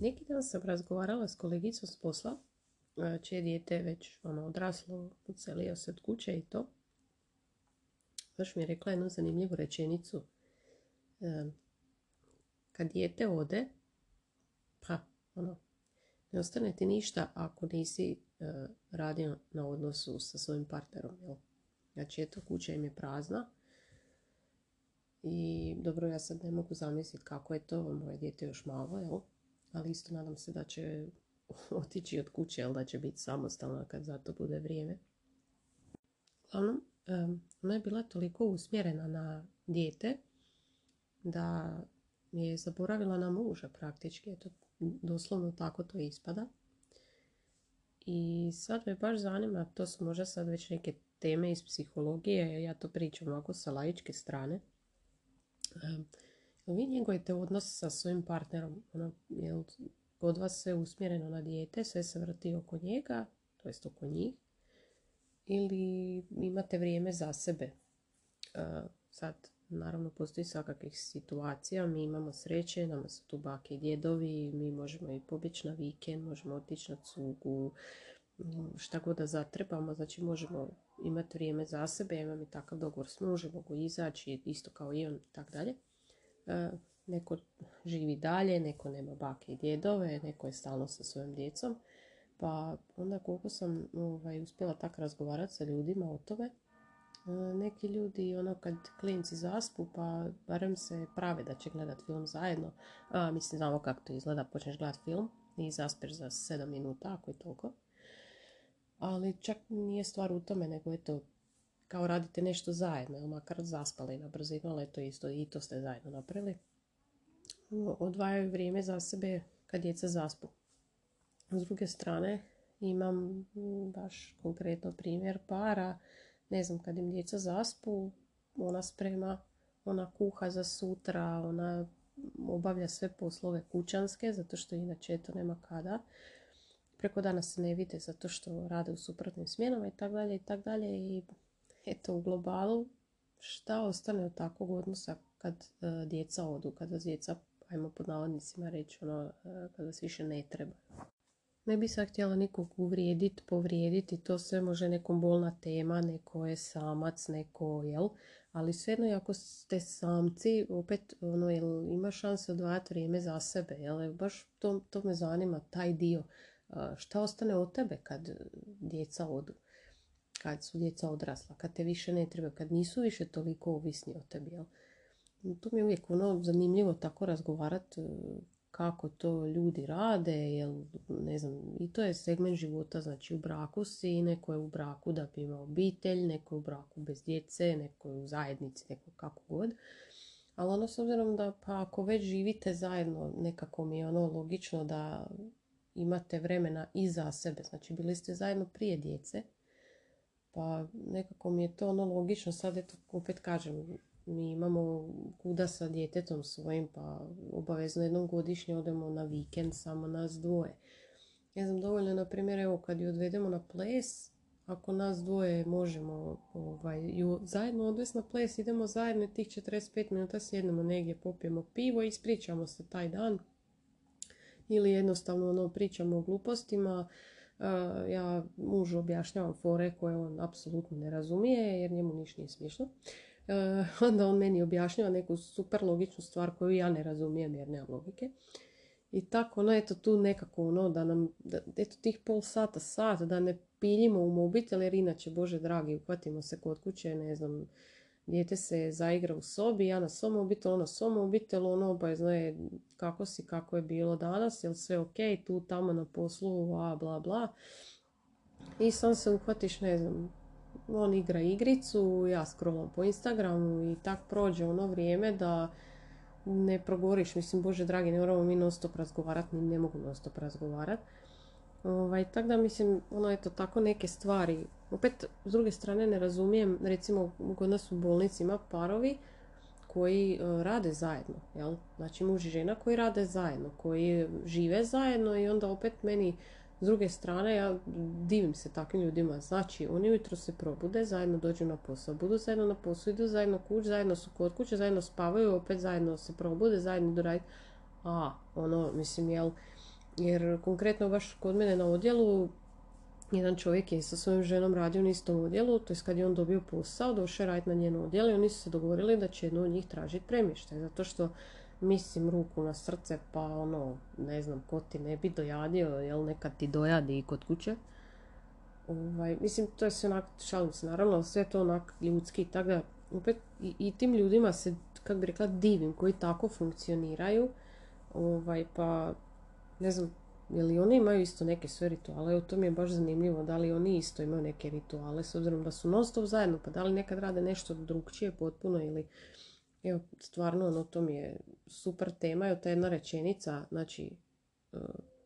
neki dan sam razgovarala s kolegicom s posla, e, čije dijete već ono, odraslo, ucelio se od kuće i to. Baš mi je rekla jednu zanimljivu rečenicu. E, kad dijete ode, pa ono, ne ostane ti ništa ako nisi e, radio na odnosu sa svojim partnerom. Jel? Znači, eto, kuća im je prazna. I dobro, ja sad ne mogu zamisliti kako je to, moje dijete još malo, jel? Ali isto nadam se da će otići od kuće, ali da će biti samostalna kad za to bude vrijeme. Uglavnom, ona je bila toliko usmjerena na dijete da je zaboravila na muža praktički. Eto, doslovno tako to ispada. I sad me baš zanima, to su možda sad već neke teme iz psihologije, ja to pričam ovako sa laičke strane. Vi njegujete odnos sa svojim partnerom, ono, jel kod vas sve usmjereno na dijete, sve se vrti oko njega, to jest oko njih, ili imate vrijeme za sebe. sad, naravno, postoji svakakvih situacija, mi imamo sreće, nama su tu bake i djedovi, mi možemo i pobjeći na vikend, možemo otići na cugu, šta god da zatrebamo, znači možemo imati vrijeme za sebe, imam i takav dogovor s mužem, mogu izaći, isto kao i on, tak dalje. E, neko živi dalje, neko nema bake i djedove, neko je stalno sa svojom djecom. Pa onda koliko sam ovaj, uspjela tako razgovarati sa ljudima o tome, e, neki ljudi ono kad klinci zaspu pa barem se prave da će gledat film zajedno. A, mislim, znamo kako to izgleda, počneš gledat film i zaspeš za 7 minuta, ako je toliko. Ali čak nije stvar u tome, nego je to kao radite nešto zajedno, makar zaspali na brzinu, ali to isto i to ste zajedno napravili. Odvajaju vrijeme za sebe kad djeca zaspu. S druge strane, imam baš konkretno primjer para, ne znam, kad im djeca zaspu, ona sprema, ona kuha za sutra, ona obavlja sve poslove kućanske, zato što inače to nema kada. Preko dana se ne vide zato što rade u suprotnim smjenama i tako dalje i tako dalje i eto u globalu šta ostane od takvog odnosa kad uh, djeca odu, kada djeca, ajmo pod navodnicima reći, ono, uh, kada se više ne treba. Ne bi sad htjela nikog uvrijediti, povrijediti, to sve može nekom bolna tema, neko je samac, neko, jel? Ali svejedno, ako ste samci, opet, ono, jel, ima šanse odvajati vrijeme za sebe, jel? Baš to, to me zanima, taj dio. Šta ostane od tebe kad djeca odu? Kad su djeca odrasla, kad te više ne treba, kad nisu više toliko ovisni o tebi. Jel? To mi je uvijek ono zanimljivo tako razgovarati e, kako to ljudi rade, jel, ne znam, i to je segment života, znači u braku si, neko je u braku da bi imao obitelj, neko je u braku bez djece, neko je u zajednici, neko kako god. Ali ono s obzirom da pa ako već živite zajedno, nekako mi je ono logično da imate vremena i za sebe. Znači bili ste zajedno prije djece, pa nekako mi je to ono logično, sad eto opet kažem, mi imamo kuda sa djetetom svojim, pa obavezno jednom godišnje odemo na vikend samo nas dvoje. Ne znam, dovoljno, na primjer, evo kad ju odvedemo na ples, ako nas dvoje možemo ovaj, ju zajedno odvesti na ples, idemo zajedno tih 45 minuta sjednemo negdje, popijemo pivo i ispričamo se taj dan. Ili jednostavno ono, pričamo o glupostima, ja mužu objašnjavam fore koje on apsolutno ne razumije jer njemu ništa nije smiješno. Onda on meni objašnjava neku super logičnu stvar koju ja ne razumijem jer nemam logike. I tako, ono, eto tu nekako, ono, da nam, da, eto tih pol sata, sat, da ne piljimo u mobitel, jer inače, Bože dragi, uhvatimo se kod kuće, ne znam, dijete se zaigra u sobi, ja na svom mobitelu, ono svom mobitelu, ono obavezno je kako si, kako je bilo danas, jel sve ok, tu tamo na poslu, a bla bla. I sam se uhvatiš, ne znam, on igra igricu, ja scrollam po Instagramu i tak prođe ono vrijeme da ne progoriš. Mislim, bože dragi, ne moramo mi non stop razgovarati, ni ne mogu non stop razgovarati. Ovaj, tako da mislim, ono eto, tako neke stvari. Opet, s druge strane ne razumijem, recimo, kod nas u bolnici ima parovi koji e, rade zajedno, jel? Znači muž i žena koji rade zajedno, koji žive zajedno i onda opet meni s druge strane ja divim se takvim ljudima. Znači oni ujutro se probude, zajedno dođu na posao, budu zajedno na posao, idu zajedno kuć, zajedno su kod kuće, zajedno spavaju, opet zajedno se probude, zajedno idu raditi. A, ono, mislim, jel, jer konkretno baš kod mene na odjelu jedan čovjek je sa svojom ženom radio na istom odjelu, to je kad je on dobio posao, došao raditi na njeno odjelu i oni su se dogovorili da će jedno od njih tražiti premještaj, zato što mislim ruku na srce, pa ono, ne znam, ko ti ne bi dojadio, jel nekad ti dojadi i kod kuće. Ovaj, mislim, to je sve onak, šalim naravno, sve to onak ljudski, tako da, opet, i, i tim ljudima se, kako bi rekla, divim, koji tako funkcioniraju, ovaj, pa, ne znam, je li oni imaju isto neke sve rituale? Evo, to mi je baš zanimljivo. Da li oni isto imaju neke rituale s obzirom da su non stop zajedno? Pa da li nekad rade nešto drugčije potpuno ili... Evo, stvarno, ono, to mi je super tema. Evo, ta jedna rečenica, znači, uh,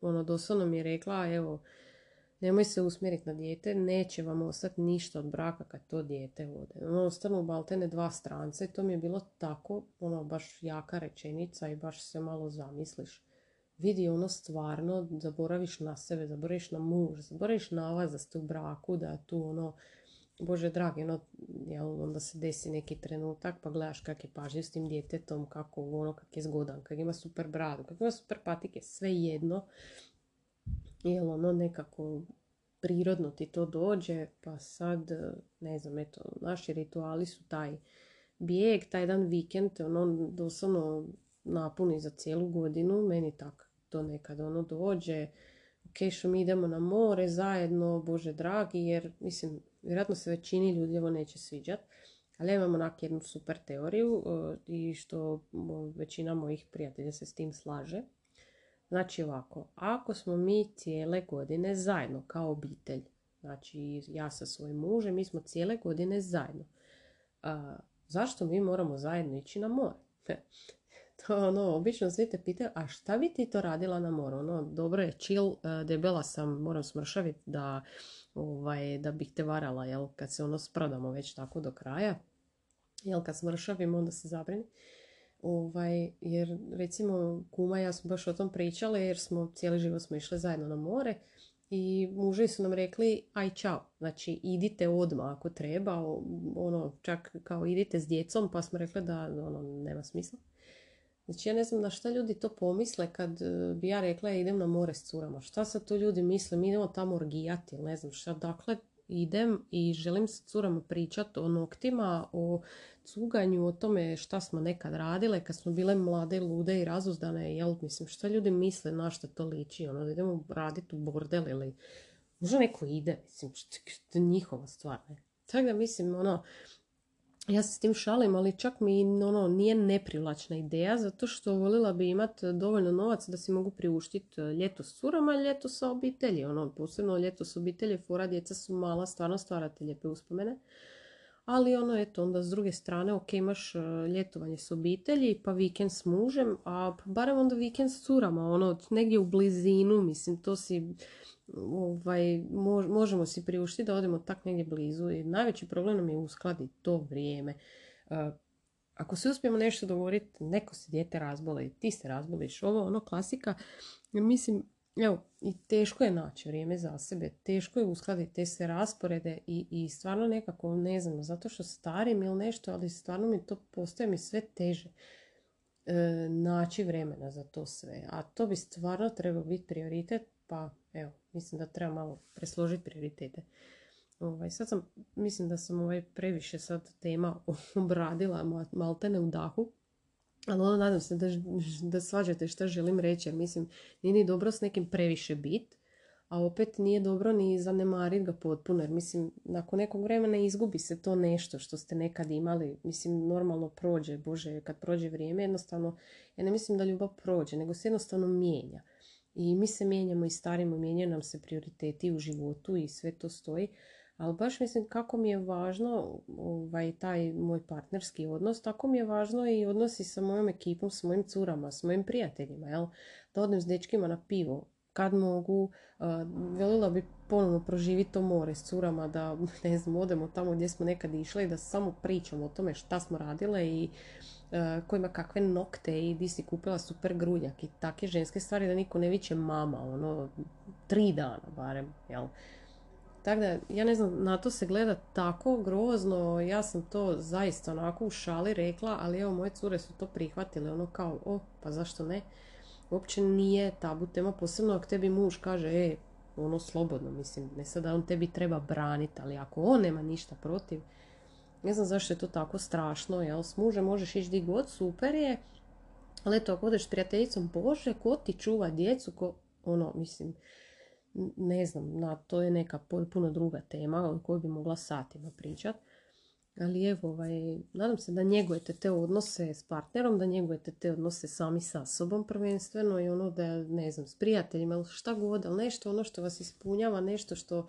ono, doslovno mi je rekla, evo, nemoj se usmjeriti na dijete, neće vam ostati ništa od braka kad to dijete vode. Ono, ostanu baltene dva strance, to mi je bilo tako, ono, baš jaka rečenica i baš se malo zamisliš vidi ono stvarno, zaboraviš na sebe, zaboraviš na muž, zaboraviš na vas da ste u braku, da tu ono, Bože dragi, ono, jel, onda se desi neki trenutak pa gledaš kak je pažljiv s tim djetetom, kako ono, kak je zgodan, kak ima super bradu, kak ima super patike, sve jedno. Jel ono nekako prirodno ti to dođe, pa sad, ne znam, eto, naši rituali su taj bijeg, taj jedan vikend, ono, doslovno napuni za cijelu godinu, meni tak to nekad ono dođe, ok što mi idemo na more zajedno, bože dragi, jer mislim, vjerojatno se većini ljudi ovo neće sviđat, ali ja imam onak jednu super teoriju e, i što većina mojih prijatelja se s tim slaže. Znači ovako, ako smo mi cijele godine zajedno kao obitelj, znači ja sa svojim mužem, mi smo cijele godine zajedno. Zašto mi moramo zajedno ići na more? ono, obično svi te pitaju, a šta bi ti to radila na moru? Ono, dobro je, chill, e, debela sam, moram smršaviti da, ovaj, da bih te varala, jel, kad se ono sprodamo već tako do kraja. Jel, kad smršavim, onda se zabrini. Ovaj, jer recimo kuma ja smo baš o tom pričale jer smo cijeli život smo išli zajedno na more i muži su nam rekli aj čao, znači idite odmah ako treba, ono čak kao idite s djecom pa smo rekli da ono nema smisla. Znači ja ne znam na šta ljudi to pomisle kad e, bi ja rekla ja idem na more s curama. Šta sad to ljudi misle? Mi idemo tamo orgijati ne znam šta. Dakle, idem i želim sa curama pričati o noktima, o cuganju, o tome šta smo nekad radile kad smo bile mlade, lude i razuzdane. Jel, mislim, šta ljudi misle na šta to liči? Ono, da idemo raditi u bordel ili... Možda neko ide, mislim, što njihova stvar. Ne? Tako da mislim, ono, ja se s tim šalim, ali čak mi ono, nije neprivlačna ideja, zato što voljela bi imati dovoljno novaca da si mogu priuštiti e, ljeto s curama i ljeto sa obitelji. Ono, posebno ljeto s obitelji, fora djeca su mala, stvarno stvarate lijepe uspomene. Ali ono, eto, onda s druge strane, ok, imaš e, ljetovanje s obitelji, pa vikend s mužem, a barem onda vikend s curama, ono, negdje u blizinu, mislim, to si ovaj, možemo si priuštiti da odemo tak negdje blizu i najveći problem nam je uskladiti to vrijeme. ako se uspijemo nešto dogovoriti, neko se dijete razbole, ti se razboliš, ovo ono klasika, mislim, evo, i teško je naći vrijeme za sebe, teško je uskladiti te sve rasporede i, i stvarno nekako, ne znam, zato što starim ili nešto, ali stvarno mi to postaje mi sve teže e, naći vremena za to sve. A to bi stvarno trebao biti prioritet, pa evo, mislim da treba malo presložiti prioritete. Ovaj, sad sam, mislim da sam ovaj previše sad tema obradila maltene u dahu. Ali ono nadam se da, da svađate što želim reći. Mislim, nije ni dobro s nekim previše bit. A opet nije dobro ni zanemariti ga potpuno. Jer mislim, nakon nekog vremena izgubi se to nešto što ste nekad imali. Mislim, normalno prođe. Bože, kad prođe vrijeme, jednostavno, ja ne mislim da ljubav prođe, nego se jednostavno mijenja. I mi se mijenjamo i starimo, mijenjaju nam se prioriteti u životu i sve to stoji. Ali baš mislim kako mi je važno ovaj, taj moj partnerski odnos, tako mi je važno i odnosi sa mojom ekipom, s mojim curama, s mojim prijateljima. Jel? Da odem s dečkima na pivo kad mogu, uh, bi ponovno proživiti to more s curama, da ne znam, odemo tamo gdje smo nekad išli i da samo pričamo o tome šta smo radile i ko ima kakve nokte i di si kupila super grudnjak i takve ženske stvari da niko ne viće mama, ono, tri dana barem, jel? Tako da, ja ne znam, na to se gleda tako grozno, ja sam to zaista onako u šali rekla, ali evo moje cure su to prihvatile, ono kao, o, pa zašto ne? Uopće nije tabu tema, posebno ako tebi muž kaže, e, ono slobodno, mislim, ne sad da on tebi treba braniti, ali ako on nema ništa protiv, ne znam zašto je to tako strašno, jel, s mužem možeš ići di god, super je, ali eto, ako odeš s prijateljicom, bože, ko ti čuva djecu, ko, ono, mislim, ne znam, na, to je neka potpuno druga tema o kojoj bi mogla satima pričati. Ali evo, ovaj, nadam se da njegujete te odnose s partnerom, da njegujete te odnose sami sa sobom prvenstveno i ono da, ne znam, s prijateljima ili šta god, ali nešto ono što vas ispunjava, nešto što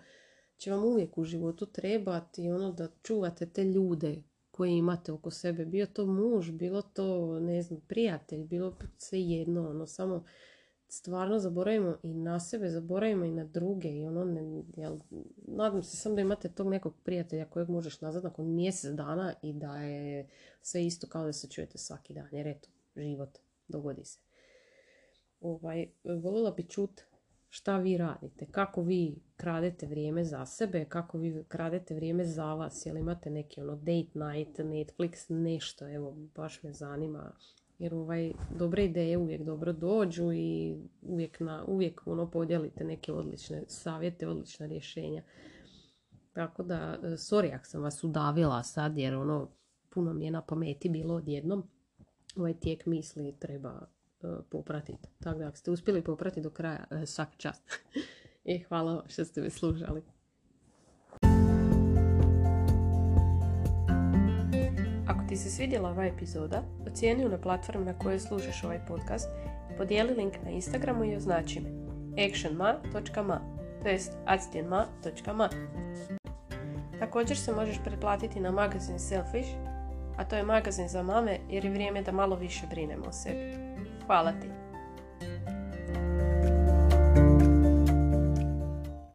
će vam uvijek u životu trebati i ono da čuvate te ljude koje imate oko sebe. Bio to muž, bilo to, ne znam, prijatelj, bilo sve jedno, ono, samo stvarno zaboravimo i na sebe, zaboravimo i na druge i ono, ne, jel, nadam se samo da imate tog nekog prijatelja kojeg možeš nazvat nakon mjesec dana i da je sve isto kao da se čujete svaki dan, jer eto, život, dogodi se. Ovaj, voljela bi čut šta vi radite, kako vi kradete vrijeme za sebe, kako vi kradete vrijeme za vas, jel imate neki ono date night, Netflix, nešto, evo, baš me zanima jer ovaj, dobre ideje uvijek dobro dođu i uvijek, na, uvijek ono podijelite neke odlične savjete, odlična rješenja. Tako da, e, sorry ako sam vas udavila sad jer ono puno mi je na pameti bilo odjednom. Ovaj tijek misli treba uh, popratiti. Tako da ako ste uspjeli popratiti do kraja, uh, svaka čast. I hvala što ste me slušali. Ti se svidjela ova epizoda, ocijeni na platformi na kojoj slušaš ovaj podcast, podijeli link na Instagramu i označi me actionma.ma, to jest actionma.ma. Također se možeš pretplatiti na magazin Selfish, a to je magazin za mame jer je vrijeme da malo više brinemo o sebi. Hvala ti!